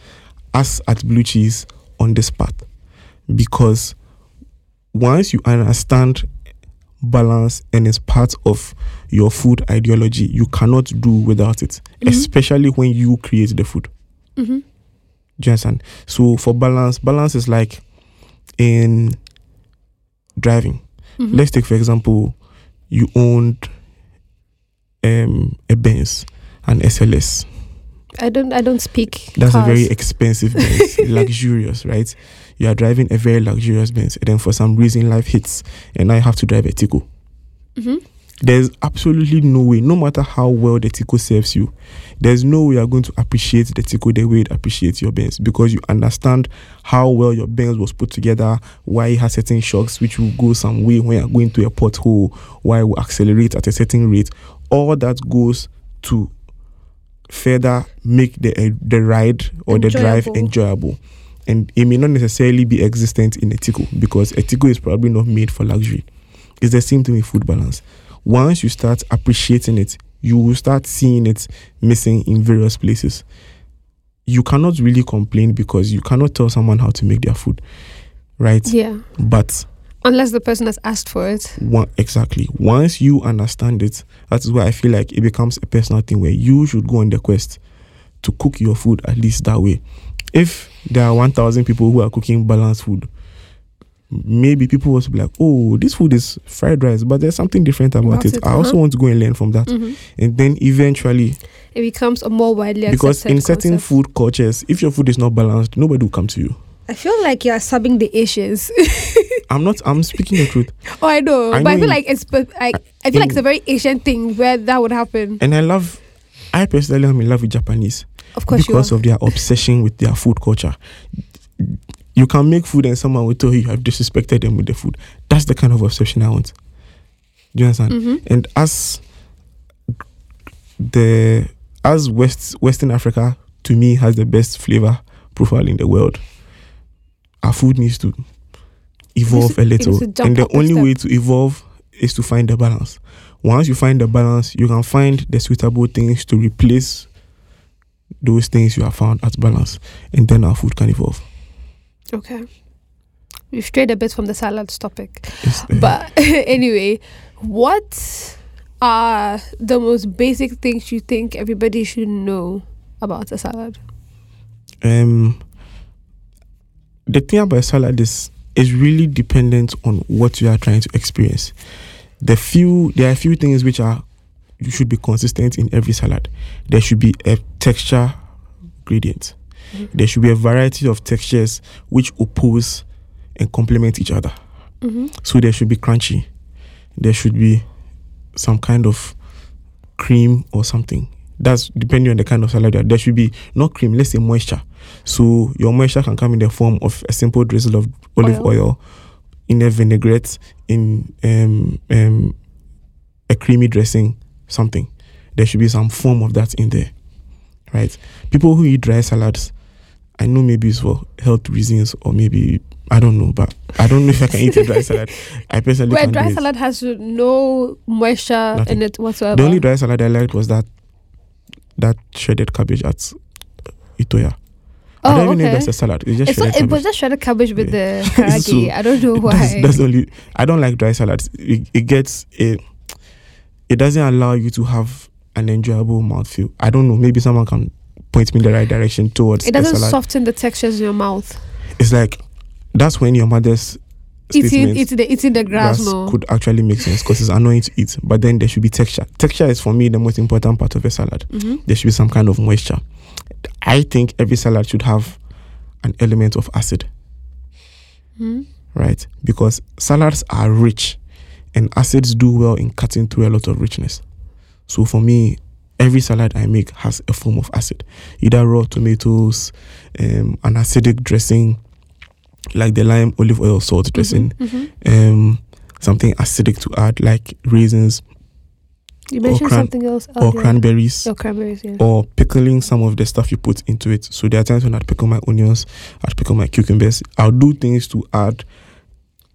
[SPEAKER 2] us at Blue Cheese on this path. Because once you understand balance and it's part of your food ideology, you cannot do without it,
[SPEAKER 1] Mhm.
[SPEAKER 2] especially when you create the food.
[SPEAKER 1] Mm-hmm.
[SPEAKER 2] Do you understand? So for balance, balance is like in driving.
[SPEAKER 1] Mm-hmm.
[SPEAKER 2] Let's take for example, you owned um a Benz, an SLS.
[SPEAKER 1] I don't. I don't speak.
[SPEAKER 2] That's a very expensive Benz, luxurious, right? You are driving a very luxurious Benz, and then for some reason life hits, and now you have to drive a Tico.
[SPEAKER 1] Mhm.
[SPEAKER 2] There's absolutely no way, no matter how well the Tico serves you, there's no way you're going to appreciate the Tico the way it appreciates your Benz because you understand how well your Benz was put together, why it has certain shocks which will go some way when you're going to a pothole, why it will accelerate at a certain rate. All that goes to further make the uh, the ride or the drive
[SPEAKER 1] Enjoyable.
[SPEAKER 2] enjoyable. And it may not necessarily be existent in a Tico because a Tico is probably not made for luxury. It's the same thing with food balance. Once you start appreciating it, you will start seeing it missing in various places. You cannot really complain because you cannot tell someone how to make their food, right?
[SPEAKER 1] Yeah.
[SPEAKER 2] But
[SPEAKER 1] Unless the person has asked for it.
[SPEAKER 2] one, exactly, once you understand it, that is why I feel like it becomes a personal thing where you should go on the quest to cook your food at least that way. If there are 1,000 people who are cooking balanced food, maybe people will be like, oh, this food is fried rice, but there's something different about,
[SPEAKER 1] About
[SPEAKER 2] it.
[SPEAKER 1] it,
[SPEAKER 2] I also
[SPEAKER 1] uh-huh.
[SPEAKER 2] want to go and learn from that.
[SPEAKER 1] Mhm.
[SPEAKER 2] And then eventually,
[SPEAKER 1] It becomes a more widely
[SPEAKER 2] because in certain
[SPEAKER 1] concept.
[SPEAKER 2] food cultures, if your food is not balanced, nobody will come to you.
[SPEAKER 1] I feel like you're subbing the Asians.
[SPEAKER 2] I'm not, I'm speaking the truth.
[SPEAKER 1] oh, I know,
[SPEAKER 2] I
[SPEAKER 1] but I feel
[SPEAKER 2] in-
[SPEAKER 1] like it's. I, I feel like it's a very Asian thing where that would happen.
[SPEAKER 2] And I love, I personally am in love with Japanese.
[SPEAKER 1] Of course,
[SPEAKER 2] because of their obsession with their food culture. You can make food and someone will tell you you have disrespected them with the food. That's the kind of obsession I want. Do you understand?
[SPEAKER 1] Mhm.
[SPEAKER 2] And as the as West Western Africa to me has the best flavor profile in the world, our food needs to evolve a little.
[SPEAKER 1] to
[SPEAKER 2] And the only
[SPEAKER 1] step.
[SPEAKER 2] way to evolve is to find the balance. Once you find the balance, you can find the suitable things to replace those things you have found at balance, and then our food can evolve.
[SPEAKER 1] Okay. We've strayed a bit from the salads topic.
[SPEAKER 2] It's, uh,
[SPEAKER 1] But anyway, what are the most basic things you think everybody should know about a salad?
[SPEAKER 2] um, the thing about salad is is really dependent on what you are trying to experience. The few there are a few things which are you should be consistent in every salad. There should be a texture gradient.
[SPEAKER 1] Mhm.
[SPEAKER 2] There should be a variety of textures which oppose and complement each other.
[SPEAKER 1] Mm-hmm.
[SPEAKER 2] So there should be crunchy. There should be some kind of cream or something. That's depending on the kind of salad. you are. There should be not cream, let's say moisture. So your moisture can come in the form of a simple drizzle of olive
[SPEAKER 1] Oil.
[SPEAKER 2] oil, in a vinaigrette, in um, um, a creamy dressing, something. There should be some form of that in there, right? People who eat dry salads, I know maybe it's for health reasons or maybe I don't know, but I don't know if I can eat a dry salad. I personally
[SPEAKER 1] Where
[SPEAKER 2] do
[SPEAKER 1] dry salad has no moisture
[SPEAKER 2] Nothing.
[SPEAKER 1] in it whatsoever.
[SPEAKER 2] The only dry salad I liked was that that shredded cabbage at Itoya. I
[SPEAKER 1] oh,
[SPEAKER 2] don't even know if that's a salad. It's just
[SPEAKER 1] It's not,
[SPEAKER 2] shredded
[SPEAKER 1] it was just shredded cabbage with
[SPEAKER 2] Yeah.
[SPEAKER 1] the karagi.
[SPEAKER 2] So,
[SPEAKER 1] I don't know why.
[SPEAKER 2] That's, that's only. I don't like dry salads. It, it gets it. It doesn't allow you to have an enjoyable mouthfeel. I don't know. Maybe someone can point me in the right direction towards
[SPEAKER 1] it doesn't soften the textures in your mouth.
[SPEAKER 2] It's like that's when your mother's
[SPEAKER 1] Eating, eating, the, eating the grass,
[SPEAKER 2] grass could actually make sense because it's annoying to eat. But then there should be texture. Texture is for me the most important part of a salad.
[SPEAKER 1] hmm
[SPEAKER 2] there should be some kind of moisture. I think every salad should have an element of acid,
[SPEAKER 1] hmm
[SPEAKER 2] right? Because salads are rich and acids do well in cutting through a lot of richness. So for me, every salad I make has a form of acid, either raw tomatoes, um, an acidic dressing, like the lime olive oil salt dressing,
[SPEAKER 1] hmm
[SPEAKER 2] um, something acidic to add, like raisins
[SPEAKER 1] You mentioned
[SPEAKER 2] cran-
[SPEAKER 1] something else.
[SPEAKER 2] or
[SPEAKER 1] earlier.
[SPEAKER 2] cranberries.
[SPEAKER 1] Oh, cranberries, yeah.
[SPEAKER 2] or pickling some of the stuff you put into it. So there are times when I'd pickle my onions, I'd pickle my cucumbers. I'll do things to add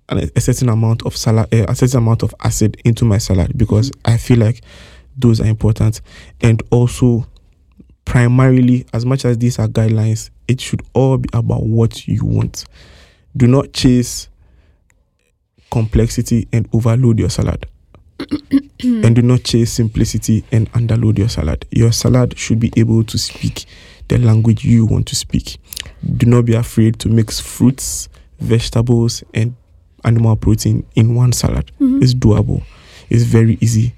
[SPEAKER 2] an, a certain amount of salad, uh, a certain amount of acid into my salad because I feel like those are important. And also, primarily, as much as these are guidelines, it should all be about what you want. Do not chase complexity and overload your salad and do not chase simplicity and underload your salad. Your salad should be able to speak the language you want to speak. Do not be afraid to mix fruits, vegetables, and animal protein in one salad.
[SPEAKER 1] Mhm.
[SPEAKER 2] It's doable. It's very easy.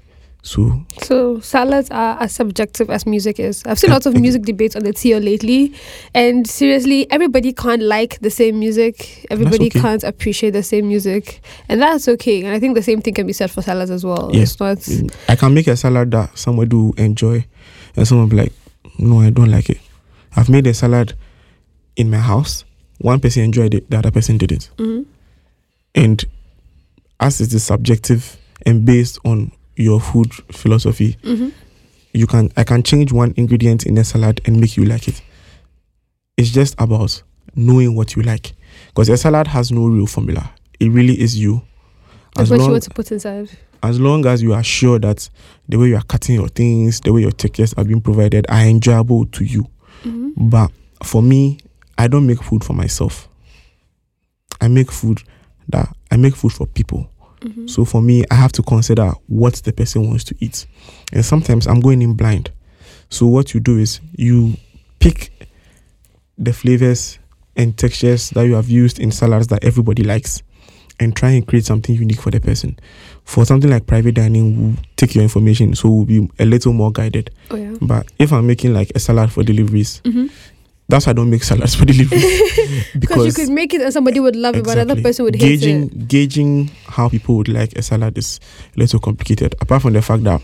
[SPEAKER 2] So
[SPEAKER 1] So salads are as subjective as music is. I've seen lots of music debates on the TO lately, and seriously, everybody can't like the same music. Everybody
[SPEAKER 2] okay.
[SPEAKER 1] can't appreciate the same music, and that's okay. And I think the same thing can be said for salads as well.
[SPEAKER 2] Yeah.
[SPEAKER 1] It's not.
[SPEAKER 2] I can make a salad that someone do enjoy, and someone be like, "No, I don't like it." I've made a salad in my house. One person enjoyed it, the other person didn't.
[SPEAKER 1] Mhm.
[SPEAKER 2] and as it is subjective and based on your food philosophy
[SPEAKER 1] Mhm.
[SPEAKER 2] you can i can change one ingredient in a salad and make you like it it's just about knowing what you like because a salad has no real formula it really is you
[SPEAKER 1] That's
[SPEAKER 2] as
[SPEAKER 1] what you
[SPEAKER 2] long,
[SPEAKER 1] want to put inside.
[SPEAKER 2] as long as you are sure that the way you are cutting your things the way your textures are being provided are enjoyable to you
[SPEAKER 1] Mhm.
[SPEAKER 2] but for me, I don't make food for myself. I make food that I make food for people.
[SPEAKER 1] Mhm.
[SPEAKER 2] So for me, I have to consider what the person wants to eat. And sometimes I'm going in blind. So what you do is you pick the flavors and textures that you have used in salads that everybody likes and try and create something unique for the person. For something like private dining, we'll take your information, so we'll be a little more guided.
[SPEAKER 1] Oh yeah.
[SPEAKER 2] But if I'm making like a salad for deliveries,
[SPEAKER 1] Mhm.
[SPEAKER 2] That's why I don't make salads for delivery
[SPEAKER 1] Because you could make it and somebody would love it, but another person would hate
[SPEAKER 2] gauging
[SPEAKER 1] it.
[SPEAKER 2] gauging how people would like a salad is a little complicated. Apart from the fact that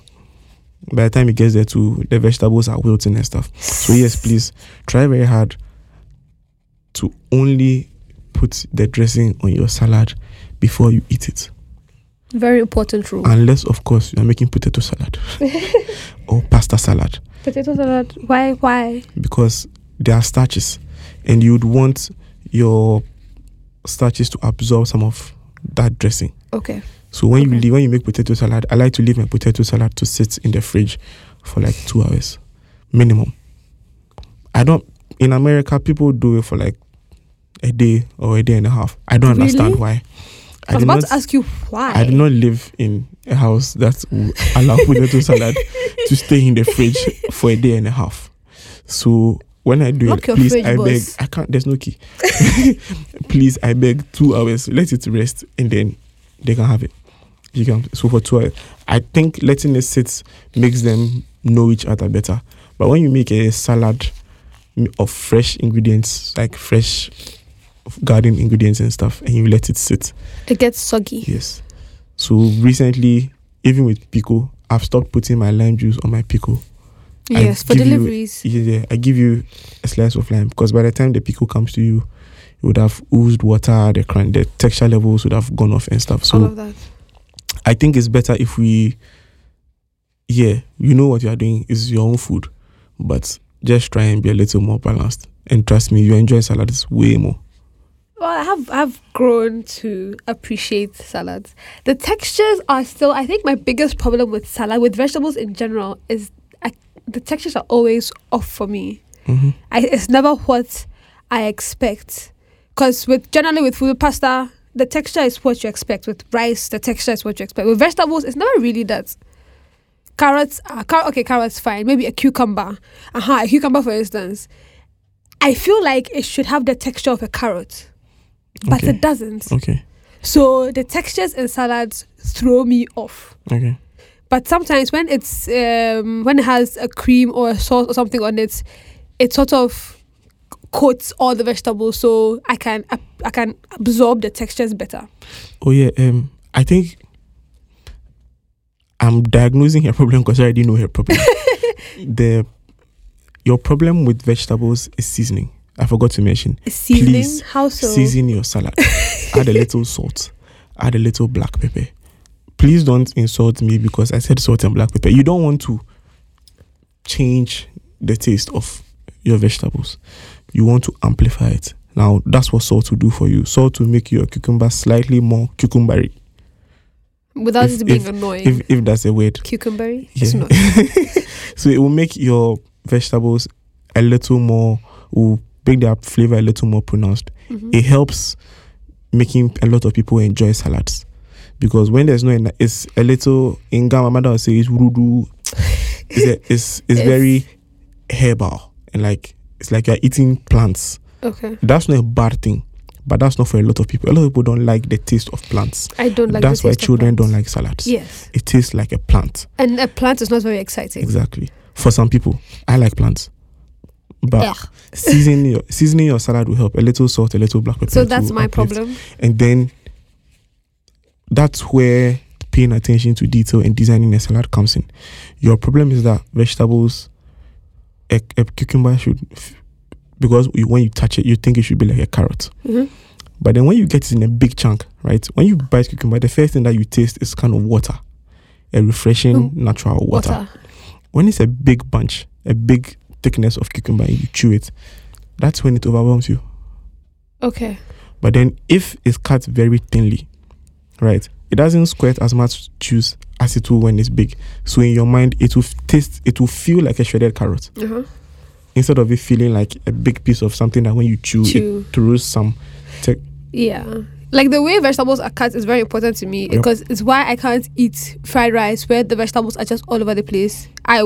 [SPEAKER 2] by the time it gets there too, the vegetables are wilting and stuff. So yes, please try very hard to only put the dressing on your salad before you eat it.
[SPEAKER 1] Very important rule.
[SPEAKER 2] Unless of course you are making potato salad or pasta salad.
[SPEAKER 1] Potato salad. Why? Why?
[SPEAKER 2] because there are starches and you would want your starches to absorb some of that dressing.
[SPEAKER 1] Okay.
[SPEAKER 2] So when
[SPEAKER 1] Okay.
[SPEAKER 2] you leave, when you make potato salad, I like to leave my potato salad to sit in the fridge for like two hours minimum. I don't in America people do it for like a day or a day and a half. I don't understand why.
[SPEAKER 1] I was about
[SPEAKER 2] not
[SPEAKER 1] to ask you why.
[SPEAKER 2] I do not live in a house that will allow potato salad to stay in the fridge for a day and a half. So when I do
[SPEAKER 1] Lock
[SPEAKER 2] it, please,
[SPEAKER 1] fridge,
[SPEAKER 2] I beg.
[SPEAKER 1] boss.
[SPEAKER 2] I can't. There's no key. please, I beg. Two hours. Let it rest, and then they can have it. You can. So for two hours, I think letting it sit makes them know each other better. But when you make a salad of fresh ingredients, like fresh garden ingredients and stuff and you let it sit.
[SPEAKER 1] It gets soggy.
[SPEAKER 2] Yes. So recently, even with pico, I've stopped putting my lime juice on my pico. I
[SPEAKER 1] Yes, for
[SPEAKER 2] give you-
[SPEAKER 1] deliveries.
[SPEAKER 2] Yeah, yeah, I give you a slice of lime because by the time the pico comes to you, it would have oozed water, the cran- the texture levels would have gone off and stuff.
[SPEAKER 1] all
[SPEAKER 2] So
[SPEAKER 1] of that.
[SPEAKER 2] I think it's better if we, yeah, you know what you are doing is your own food, but just try and be a little more balanced. And trust me, you enjoy salads way more.
[SPEAKER 1] Well, I have I've grown to appreciate salads. The textures are still, I think, my biggest problem with salad, with vegetables in general, is the textures are always off for me.
[SPEAKER 2] hmm
[SPEAKER 1] I, it's never what I expect. Because with generally with food pasta, the texture is what you expect. With rice, the texture is what you expect. With vegetables, it's never really that. Carrots, are, car- okay, carrots fine. Maybe a cucumber. Uh-huh, a cucumber for instance. I feel like it should have the texture of a carrot, but
[SPEAKER 2] Okay.
[SPEAKER 1] it doesn't.
[SPEAKER 2] Okay.
[SPEAKER 1] So the textures in salads throw me off.
[SPEAKER 2] Okay.
[SPEAKER 1] But sometimes when it's um, when it has a cream or a sauce or something on it, it sort of coats all the vegetables, so I can I can absorb the textures better.
[SPEAKER 2] Oh yeah. Um, I think I'm diagnosing her problem because I already know her problem. the your problem with vegetables is seasoning. I forgot to mention.
[SPEAKER 1] Seasoning,
[SPEAKER 2] Please,
[SPEAKER 1] how so?
[SPEAKER 2] Season your salad. add a little salt. Add a little black pepper. Please don't insult me because I said salt and black pepper. You don't want to change the taste of your vegetables. You want to amplify it. Now that's what salt will do for you. Salt will make your cucumber slightly more cucumbery.
[SPEAKER 1] Without
[SPEAKER 2] if-
[SPEAKER 1] it being
[SPEAKER 2] if-
[SPEAKER 1] annoying.
[SPEAKER 2] If if that's a word.
[SPEAKER 1] Cucumber? It's not.
[SPEAKER 2] so it will make your vegetables a little more will make their flavor a little more pronounced.
[SPEAKER 1] Mhm.
[SPEAKER 2] It helps making a lot of people enjoy salads. Because when there's no it's a little in Ghana, my mother would say it's rudu. It's, a, it's, it's
[SPEAKER 1] It's-
[SPEAKER 2] very herbal and like it's like you're eating plants.
[SPEAKER 1] Okay.
[SPEAKER 2] That's not a bad thing, but that's not for a lot of people. A lot of people don't like the taste of plants.
[SPEAKER 1] I don't like
[SPEAKER 2] that's why children don't like salads.
[SPEAKER 1] Yes.
[SPEAKER 2] It tastes like a plant.
[SPEAKER 1] And a plant is not very exciting.
[SPEAKER 2] Exactly. For some people, I like plants, but
[SPEAKER 1] Ugh.
[SPEAKER 2] seasoning your seasoning your salad will help. A little salt, a little black pepper.
[SPEAKER 1] So that's my problem.
[SPEAKER 2] And then that's where paying attention to detail and designing a salad comes in. Your problem is that vegetables, a, a cucumber should, because you, when you touch it, you think it should be like a carrot.
[SPEAKER 1] Mhm.
[SPEAKER 2] But then when you get it in a big chunk, right? When you bite cucumber, the first thing that you taste is kind of water, a refreshing
[SPEAKER 1] Mm.
[SPEAKER 2] natural water.
[SPEAKER 1] Water.
[SPEAKER 2] When it's a big bunch, a big thickness of cucumber, and you chew it, that's when it overwhelms you.
[SPEAKER 1] Okay.
[SPEAKER 2] But then if it's cut very thinly, right, it doesn't squirt as much juice as it will when it's big. So in your mind, it will taste, it will feel like a shredded carrot
[SPEAKER 1] Uh-huh.
[SPEAKER 2] instead of it feeling like a big piece of something that when you chew,
[SPEAKER 1] Chew.
[SPEAKER 2] it throws some.
[SPEAKER 1] Yeah. Like the way vegetables are cut is very important to me
[SPEAKER 2] Yep.
[SPEAKER 1] because it's why I can't eat fried rice where the vegetables are just all over the place. I,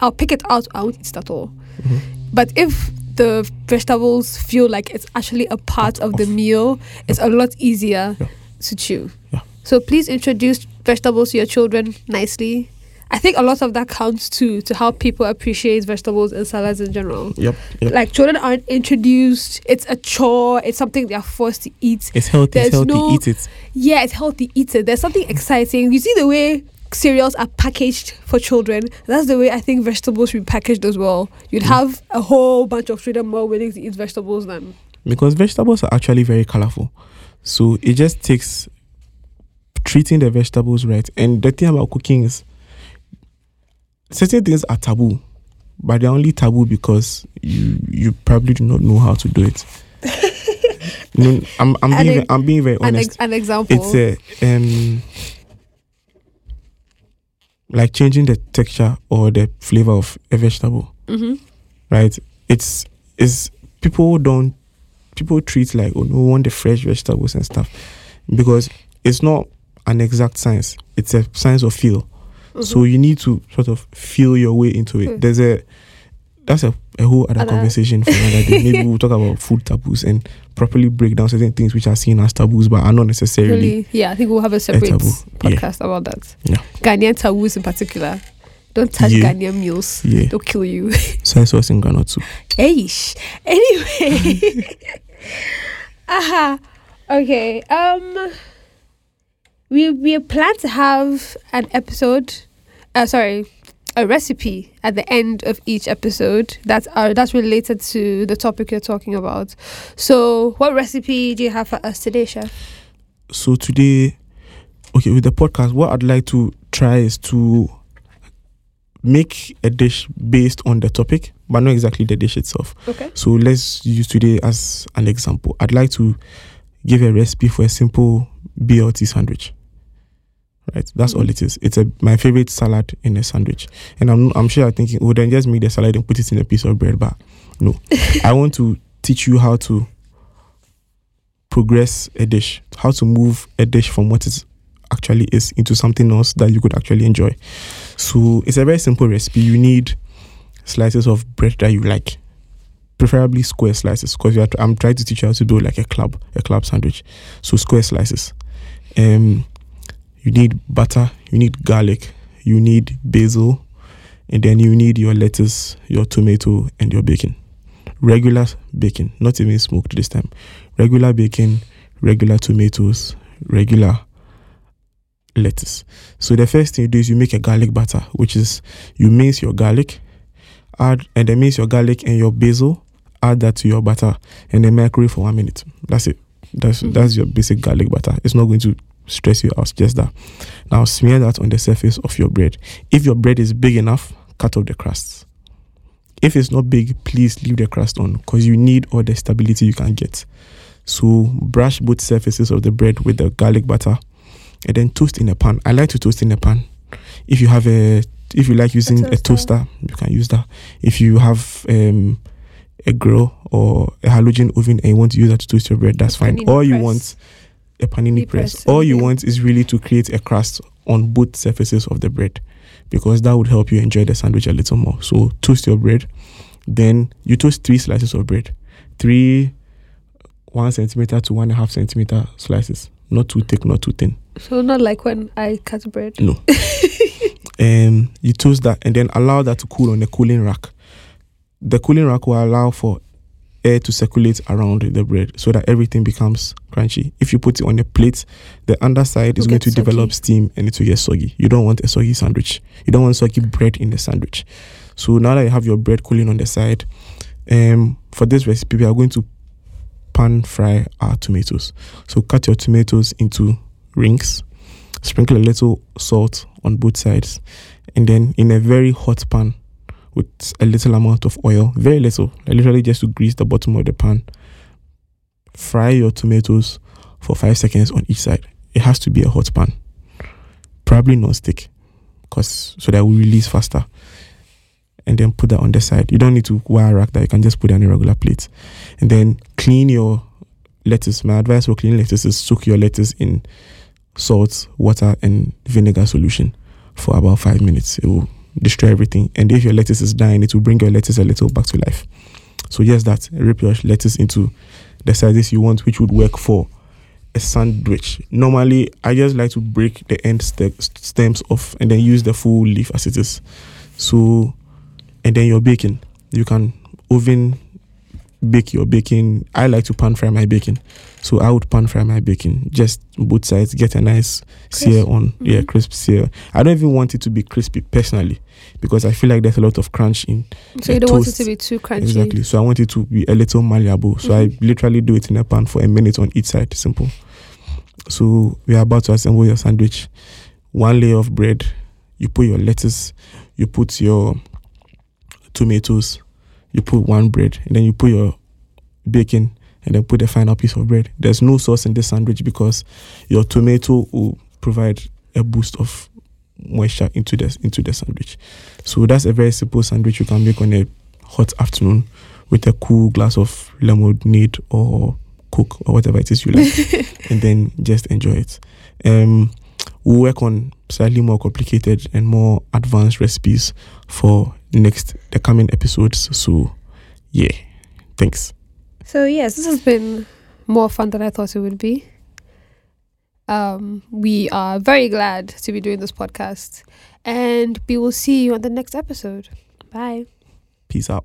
[SPEAKER 1] I'll pick it out. I won't eat it at all.
[SPEAKER 2] Mhm.
[SPEAKER 1] But if the vegetables feel like it's actually a part of the meal, it's a lot easier
[SPEAKER 2] Yeah.
[SPEAKER 1] To chew.
[SPEAKER 2] Yeah.
[SPEAKER 1] So please introduce vegetables to your children nicely. I think a lot of that counts too to how people appreciate vegetables and salads in general.
[SPEAKER 2] Yep, yep.
[SPEAKER 1] Like children aren't introduced. It's a chore. It's something they're forced to eat.
[SPEAKER 2] It's healthy.
[SPEAKER 1] There's
[SPEAKER 2] It's healthy.
[SPEAKER 1] no-
[SPEAKER 2] Eat it.
[SPEAKER 1] Yeah, it's healthy. Eat it. There's something exciting. You see the way cereals are packaged for children. That's the way I think vegetables should be packaged as well. You'd have a whole bunch of children more willing to eat vegetables than.
[SPEAKER 2] because vegetables are actually very colorful. So it just takes treating the vegetables right. And the thing about cooking is certain things are taboo, but they're only taboo because you you probably do not know how to do it. no, I'm I'm
[SPEAKER 1] An
[SPEAKER 2] being
[SPEAKER 1] ex-
[SPEAKER 2] I'm being very
[SPEAKER 1] An,
[SPEAKER 2] honest.
[SPEAKER 1] ex- an example.
[SPEAKER 2] it's a um like changing the texture or the flavor of a vegetable
[SPEAKER 1] hmm
[SPEAKER 2] right? It's it's people don't people treat like oh no we want the fresh vegetables and stuff because it's not an exact science. It's a science of feel. So you need to sort of feel your way into it.
[SPEAKER 1] Mm.
[SPEAKER 2] There's a that's a, a whole other
[SPEAKER 1] Other-
[SPEAKER 2] conversation for another day. Maybe we'll talk about food taboos and properly break down certain things which are seen as taboos but are not necessarily
[SPEAKER 1] Really? Yeah, I think we'll have a separate.
[SPEAKER 2] Yeah.
[SPEAKER 1] podcast about that.
[SPEAKER 2] Yeah.
[SPEAKER 1] Ghanaian taboos in particular. Don't touch
[SPEAKER 2] Yeah.
[SPEAKER 1] Ghanaian meals.
[SPEAKER 2] yeah.
[SPEAKER 1] They'll kill you.
[SPEAKER 2] Soy sauce in Ghana too.
[SPEAKER 1] Eish. Anyway. Aha. Okay. Um we we plan to have an episode uh sorry, a recipe at the end of each episode that's uh, that's related to the topic you're talking about. So, what recipe do you have for us today, chef?
[SPEAKER 2] So today, okay, with the podcast, what I'd like to try is to make a dish based on the topic, but not exactly the dish itself.
[SPEAKER 1] Okay.
[SPEAKER 2] So let's use today as an example. I'd like to give a recipe for a simple BLT sandwich. Right, that's all mm-hmm. it is. It's a my favorite salad in a sandwich, and I'm I'm sure you're thinking, oh, then just make the salad and put it in a piece of bread. But no, I want to teach you how to progress a dish, how to move a dish from what it actually is into something else that you could actually enjoy. So it's a very simple recipe. You need slices of bread that you like, preferably square slices, because I'm trying to teach you how to do like a club, a club sandwich. So square slices. Um, you need butter, you need garlic, you need basil, and then you need your lettuce, your tomato, and your bacon. Regular bacon, not even smoked this time. Regular bacon, regular tomatoes, regular lettuce. So the first thing you do is you make a garlic butter, which is you mince your garlic, add and then mince your garlic and your basil, add that to your butter, and then microwave for one minute. That's it. That's
[SPEAKER 1] Mhm.
[SPEAKER 2] that's your basic garlic butter. It's not going to stress you out. Just that. Now smear that on the surface of your bread. If your bread is big enough, cut off the crusts. If it's not big, please leave the crust on because you need all the stability you can get. So brush both surfaces of the bread with the garlic butter and then toast in a pan. I like to toast in a pan. If you have a if you like using a
[SPEAKER 1] toaster.
[SPEAKER 2] toaster, you can use that. If you have um a grill or a halogen oven and you want to use that to toast your bread, that's
[SPEAKER 1] A
[SPEAKER 2] fine. All you
[SPEAKER 1] press.
[SPEAKER 2] want a panini press.
[SPEAKER 1] press,
[SPEAKER 2] All you
[SPEAKER 1] okay.
[SPEAKER 2] want is really to create a crust on both surfaces of the bread because that would help you enjoy the sandwich a little more. So toast your bread, then you toast three slices of bread, three one centimeter to one and a half centimeter slices, not too thick, not too thin.
[SPEAKER 1] So not like when I cut bread.
[SPEAKER 2] No. um, you toast that and then allow that to cool on a cooling rack. The cooling rack will allow for air to circulate around the bread so that everything becomes crunchy. If you put it on a plate, the underside is going to develop steam and it will get soggy. You don't want a soggy sandwich. You don't want soggy bread in the sandwich. So now that you have your bread cooling on the side, um, for this recipe, we are going to pan fry our tomatoes. So cut your tomatoes into rings, sprinkle a little salt on both sides, and then in a very hot pan with a little amount of oil, very little, literally just to grease the bottom of the pan. Fry your tomatoes for five seconds on each side. It has to be a hot pan, probably non-stick, cause so that will release faster. And then put that on the side. You don't need to wire rack that. You can just put it on a regular plate, and then clean your lettuce. My advice for cleaning lettuce is soak your lettuce in salt, water, and vinegar solution for about five minutes. It will destroy everything. And if your lettuce is dying, it will bring your lettuce a little back to life. So yes, that rip your lettuce into the sizes you want, which would work for a sandwich. Normally, I just like to break the end ste- stems off and then use the full leaf as it is. So, and then your bacon, you can oven bake your bacon. I like to pan fry my bacon, so I would pan fry my bacon just both sides, get a nice sear on, yeah,
[SPEAKER 1] Mhm.
[SPEAKER 2] crisp sear. I don't even want it to be crispy personally because I feel like there's a lot of crunch in
[SPEAKER 1] So you don't want it to be too crunchy.
[SPEAKER 2] Exactly. So I want it to be a little malleable. So I
[SPEAKER 1] Mhm.
[SPEAKER 2] literally do it in a pan for a minute on each side. Simple. So we are about to assemble your sandwich. One layer of bread. You put your lettuce. You put your tomatoes. You put one bread, and then you put your bacon, and then put the final piece of bread. There's no sauce in this sandwich because your tomato will provide a boost of moisture into the into the sandwich. So that's a very simple sandwich you can make on a hot afternoon with a cool glass of lemonade or coke or whatever it is you like, and then just enjoy it. Um, we'll work on slightly more complicated and more advanced recipes for next the coming episodes. So, yeah, thanks.
[SPEAKER 1] So yes, this has been more fun than I thought it would be. Um, we are very glad to be doing this podcast, and we will see you on the next episode. Bye.
[SPEAKER 2] Peace out.